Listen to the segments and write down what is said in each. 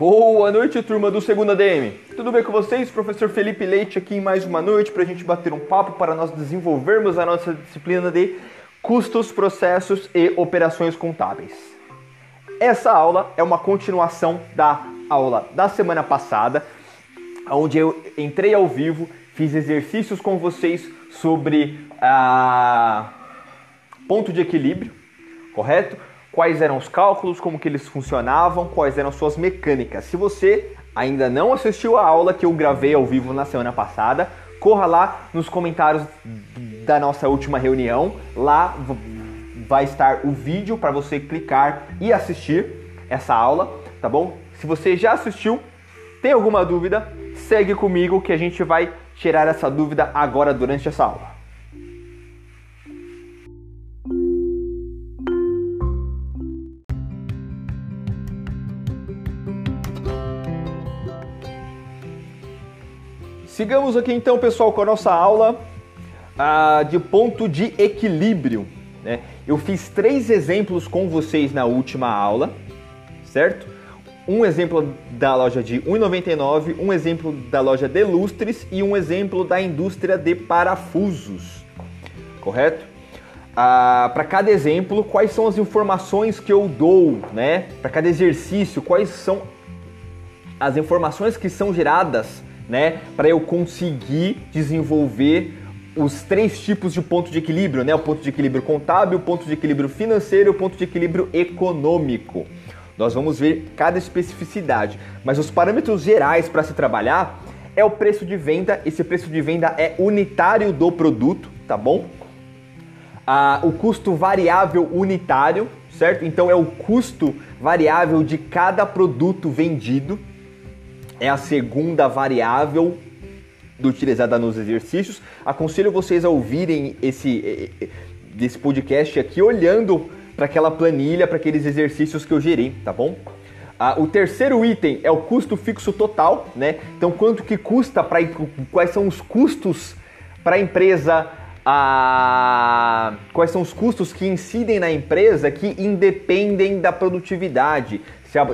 Boa noite, turma do Segunda DM. Tudo bem com vocês? Professor Felipe Leite aqui em mais uma noite para a gente bater um papo para nós desenvolvermos a nossa disciplina de custos, processos e operações contábeis. Essa aula é uma continuação da aula da semana passada, onde eu entrei ao vivo, fiz exercícios com vocês sobre a ponto de equilíbrio, correto? Quais eram os cálculos, como que eles funcionavam, quais eram suas mecânicas. Se você ainda não assistiu a aula que eu gravei ao vivo na semana passada, corra lá nos comentários da nossa última reunião. Lá vai estar o vídeo para você clicar e assistir essa aula, tá bom? Se você já assistiu, tem alguma dúvida, segue comigo que a gente vai tirar essa dúvida agora durante essa aula. Sigamos aqui então, pessoal, com a nossa aula ah, de ponto de equilíbrio. Né? Eu fiz três exemplos com vocês na última aula, certo? Um exemplo da loja de 1,99, um exemplo da loja de lustres e um exemplo da indústria de parafusos, correto? Ah, Para cada exemplo, quais são as informações que eu dou, né? Para cada exercício, quais são as informações que são geradas né, para eu conseguir desenvolver os três tipos de ponto de equilíbrio, né? O ponto de equilíbrio contábil, o ponto de equilíbrio financeiro o ponto de equilíbrio econômico. Nós vamos ver cada especificidade, mas os parâmetros gerais para se trabalhar é o preço de venda. Esse preço de venda é unitário do produto, tá bom? Ah, o custo variável unitário, certo? Então é o custo variável de cada produto vendido é a segunda variável utilizada nos exercícios. Aconselho vocês a ouvirem esse, esse podcast aqui olhando para aquela planilha, para aqueles exercícios que eu gerei, tá bom? Ah, o terceiro item é o custo fixo total, né? Então, quanto que custa para quais são os custos para a empresa a, quais são os custos que incidem na empresa que independem da produtividade. Se a,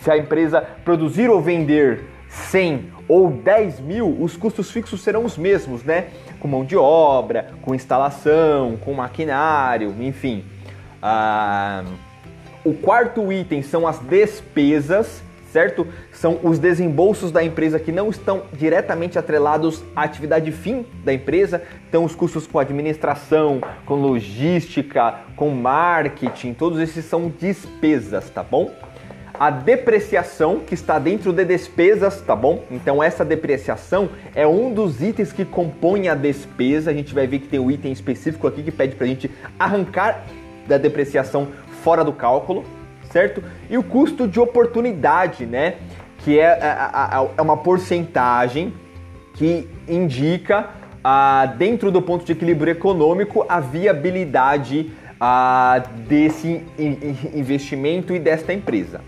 se a empresa produzir ou vender 100 ou 10 mil, os custos fixos serão os mesmos, né? Com mão de obra, com instalação, com maquinário, enfim. Ah, o quarto item são as despesas certo? São os desembolsos da empresa que não estão diretamente atrelados à atividade fim da empresa, então os custos com administração, com logística, com marketing, todos esses são despesas, tá bom? A depreciação que está dentro de despesas, tá bom? Então essa depreciação é um dos itens que compõe a despesa. A gente vai ver que tem um item específico aqui que pede para a gente arrancar da depreciação fora do cálculo, certo? E o custo de oportunidade, né? Que é, é, é uma porcentagem que indica, ah, dentro do ponto de equilíbrio econômico, a viabilidade ah, desse investimento e desta empresa,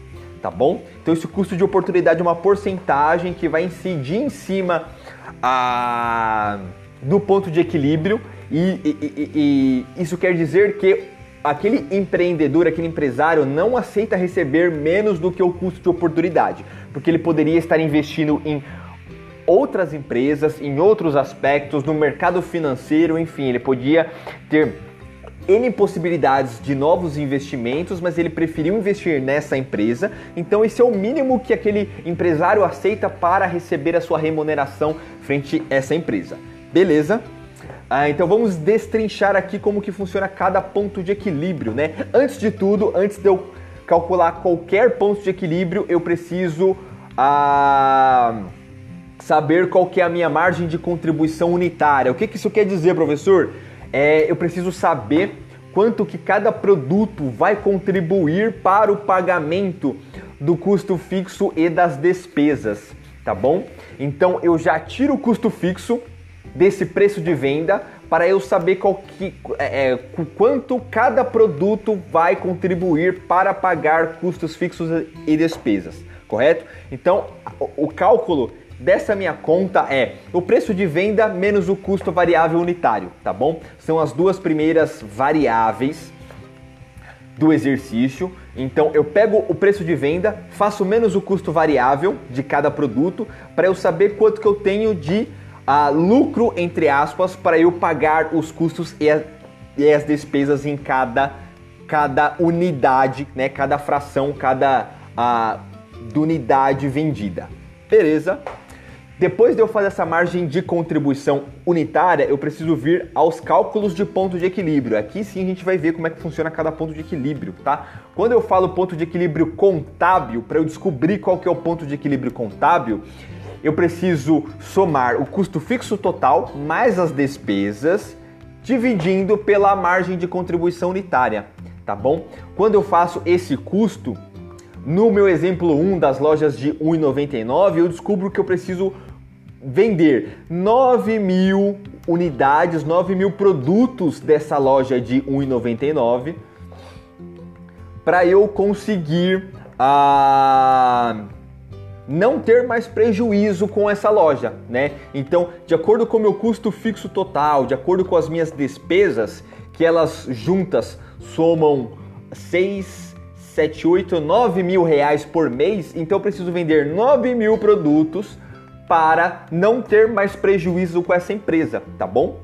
tá bom? Então, esse custo de oportunidade é uma porcentagem que vai incidir em cima ah, do ponto de equilíbrio e, e, e, e isso quer dizer que aquele empreendedor, aquele empresário não aceita receber menos do que o custo de oportunidade, porque ele poderia estar investindo em outras empresas, em outros aspectos, no mercado financeiro, enfim, ele podia ter N possibilidades de novos investimentos, mas ele preferiu investir nessa empresa. Então, esse é o mínimo que aquele empresário aceita para receber a sua remuneração frente a essa empresa. Beleza? Ah, então vamos destrinchar aqui como que funciona cada ponto de equilíbrio, né? Antes de tudo, antes de eu calcular qualquer ponto de equilíbrio, eu preciso ah, saber qual que é a minha margem de contribuição unitária. O que, que isso quer dizer, professor? É, eu preciso saber quanto que cada produto vai contribuir para o pagamento do custo fixo e das despesas, tá bom? Então eu já tiro o custo fixo desse preço de venda para eu saber qual que, é, é quanto cada produto vai contribuir para pagar custos fixos e despesas, correto? Então, o cálculo dessa minha conta é o preço de venda menos o custo variável unitário, tá bom? São as duas primeiras variáveis do exercício. Então eu pego o preço de venda, faço menos o custo variável de cada produto para eu saber quanto que eu tenho de uh, lucro entre aspas para eu pagar os custos e, a, e, as despesas em cada cada unidade, né? Cada fração, cada uh, unidade vendida. Beleza? Depois de eu fazer essa margem de contribuição unitária, eu preciso vir aos cálculos de ponto de equilíbrio. Aqui sim a gente vai ver como é que funciona cada ponto de equilíbrio, tá? Quando eu falo ponto de equilíbrio contábil, para eu descobrir qual que é o ponto de equilíbrio contábil, eu preciso somar o custo fixo total mais as despesas, dividindo pela margem de contribuição unitária, tá bom? Quando eu faço esse custo, no meu exemplo 1 das lojas de 1,99, eu descubro que eu preciso vender 9 mil unidades, 9 mil produtos dessa loja de 1,99 para eu conseguir ah, não ter mais prejuízo com essa loja, né? Então, de acordo com o meu custo fixo total, de acordo com as minhas despesas, que elas juntas somam 6 7, 8, 9 mil reais por mês, então eu preciso vender 9 mil produtos para não ter mais prejuízo com essa empresa, tá bom?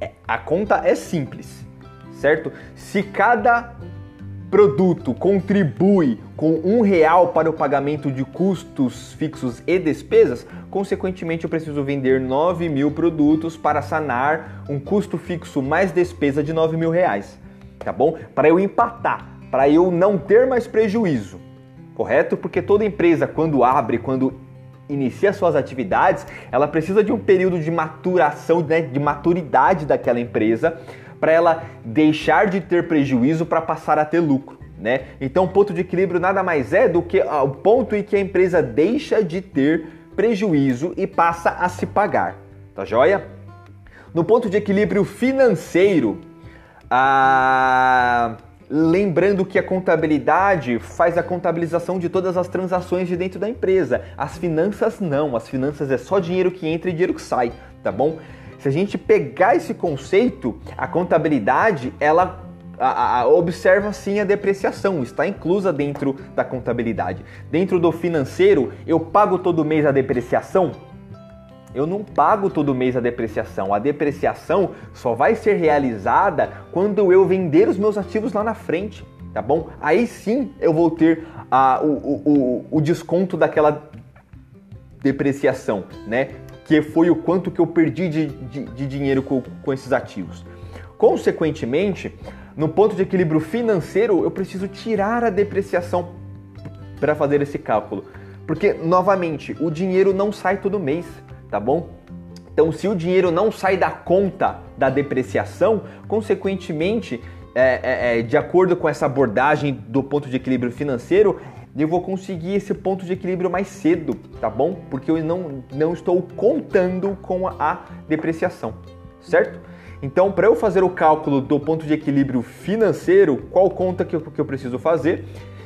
É, a conta é simples, certo? Se cada produto contribui com um real para o pagamento de custos fixos e despesas, consequentemente eu preciso vender 9 mil produtos para sanar um custo fixo mais despesa de 9 mil reais, tá bom? Para eu empatar para eu não ter mais prejuízo, correto? Porque toda empresa, quando abre, quando inicia suas atividades, ela precisa de um período de maturação, né, de maturidade daquela empresa, para ela deixar de ter prejuízo para passar a ter lucro. Né? Então, o ponto de equilíbrio nada mais é do que o ponto em que a empresa deixa de ter prejuízo e passa a se pagar. Tá joia? No ponto de equilíbrio financeiro, a Lembrando que a contabilidade faz a contabilização de todas as transações de dentro da empresa. As finanças não, as finanças é só dinheiro que entra e dinheiro que sai, tá bom? Se a gente pegar esse conceito, a contabilidade ela a, a, observa sim a depreciação, está inclusa dentro da contabilidade. Dentro do financeiro, eu pago todo mês a depreciação? Eu não pago todo mês a depreciação. A depreciação só vai ser realizada quando eu vender os meus ativos lá na frente, tá bom? Aí sim eu vou ter o, o, o desconto daquela depreciação, né? Que foi o quanto que eu perdi de, de, de dinheiro com, com esses ativos. Consequentemente, no ponto de equilíbrio financeiro, eu preciso tirar a depreciação para fazer esse cálculo. Porque, novamente, o dinheiro não sai todo mês tá bom? Então, se o dinheiro não sai da conta da depreciação, consequentemente, é, é, é, de acordo com essa abordagem do ponto de equilíbrio financeiro, eu vou conseguir esse ponto de equilíbrio mais cedo, tá bom? Porque eu não, não estou contando com a depreciação, certo? Então, para eu fazer o cálculo do ponto de equilíbrio financeiro, qual conta que eu, que eu preciso fazer?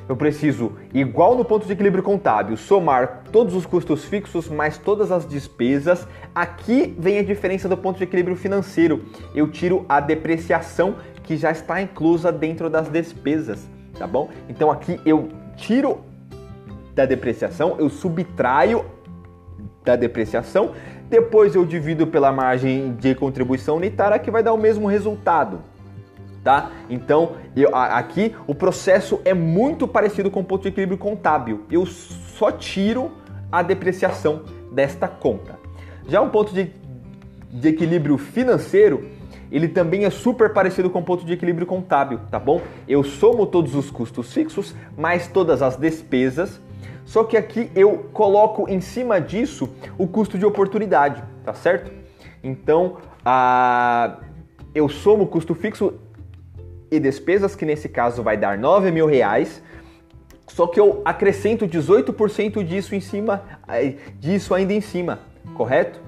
Eu preciso, igual no ponto de equilíbrio contábil, somar todos os custos fixos mais todas as despesas. Aqui vem a diferença do ponto de equilíbrio financeiro. Eu tiro a depreciação que já está inclusa dentro das despesas, tá bom? Então aqui eu tiro da depreciação, eu subtraio da depreciação, depois eu divido pela margem de contribuição unitária que vai dar o mesmo resultado tá? Então, eu, aqui o processo é muito parecido com o ponto de equilíbrio contábil. Eu só tiro a depreciação desta conta. Já um ponto de, de equilíbrio financeiro, ele também é super parecido com o ponto de equilíbrio contábil, tá bom? Eu somo todos os custos fixos mais todas as despesas, só que aqui eu coloco em cima disso o custo de oportunidade, tá certo? Então, a... eu somo o custo fixo e despesas, que nesse caso vai dar 9 mil reais. Só que eu acrescento 18% disso em cima, disso ainda em cima, correto?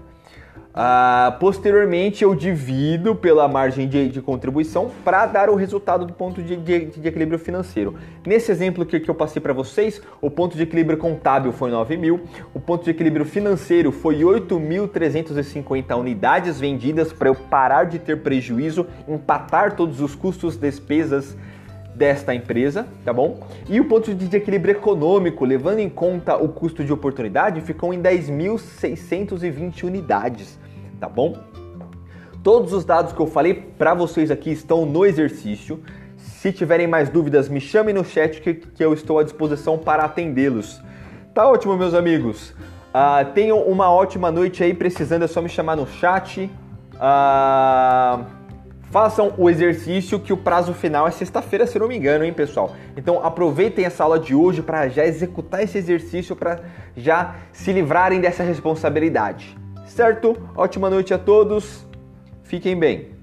Uh, posteriormente eu divido pela margem de, de contribuição para dar o resultado do ponto de, de, de equilíbrio financeiro. Nesse exemplo que, que eu passei para vocês, o ponto de equilíbrio contábil foi 9 mil, o ponto de equilíbrio financeiro foi 8.350 unidades vendidas para eu parar de ter prejuízo, empatar todos os custos, despesas desta empresa, tá bom? E o ponto de equilíbrio econômico, levando em conta o custo de oportunidade, ficou em 10.620 unidades, tá bom? Todos os dados que eu falei para vocês aqui estão no exercício. Se tiverem mais dúvidas, me chamem no chat que, que eu estou à disposição para atendê-los. Tá ótimo, meus amigos. Uh, tenham uma ótima noite aí. Precisando é só me chamar no chat. Uh, façam o exercício que o prazo final é sexta-feira, se não me engano, hein, pessoal? Então aproveitem essa aula de hoje para já executar esse exercício para já se livrarem dessa responsabilidade. Certo? Ótima noite a todos. Fiquem bem.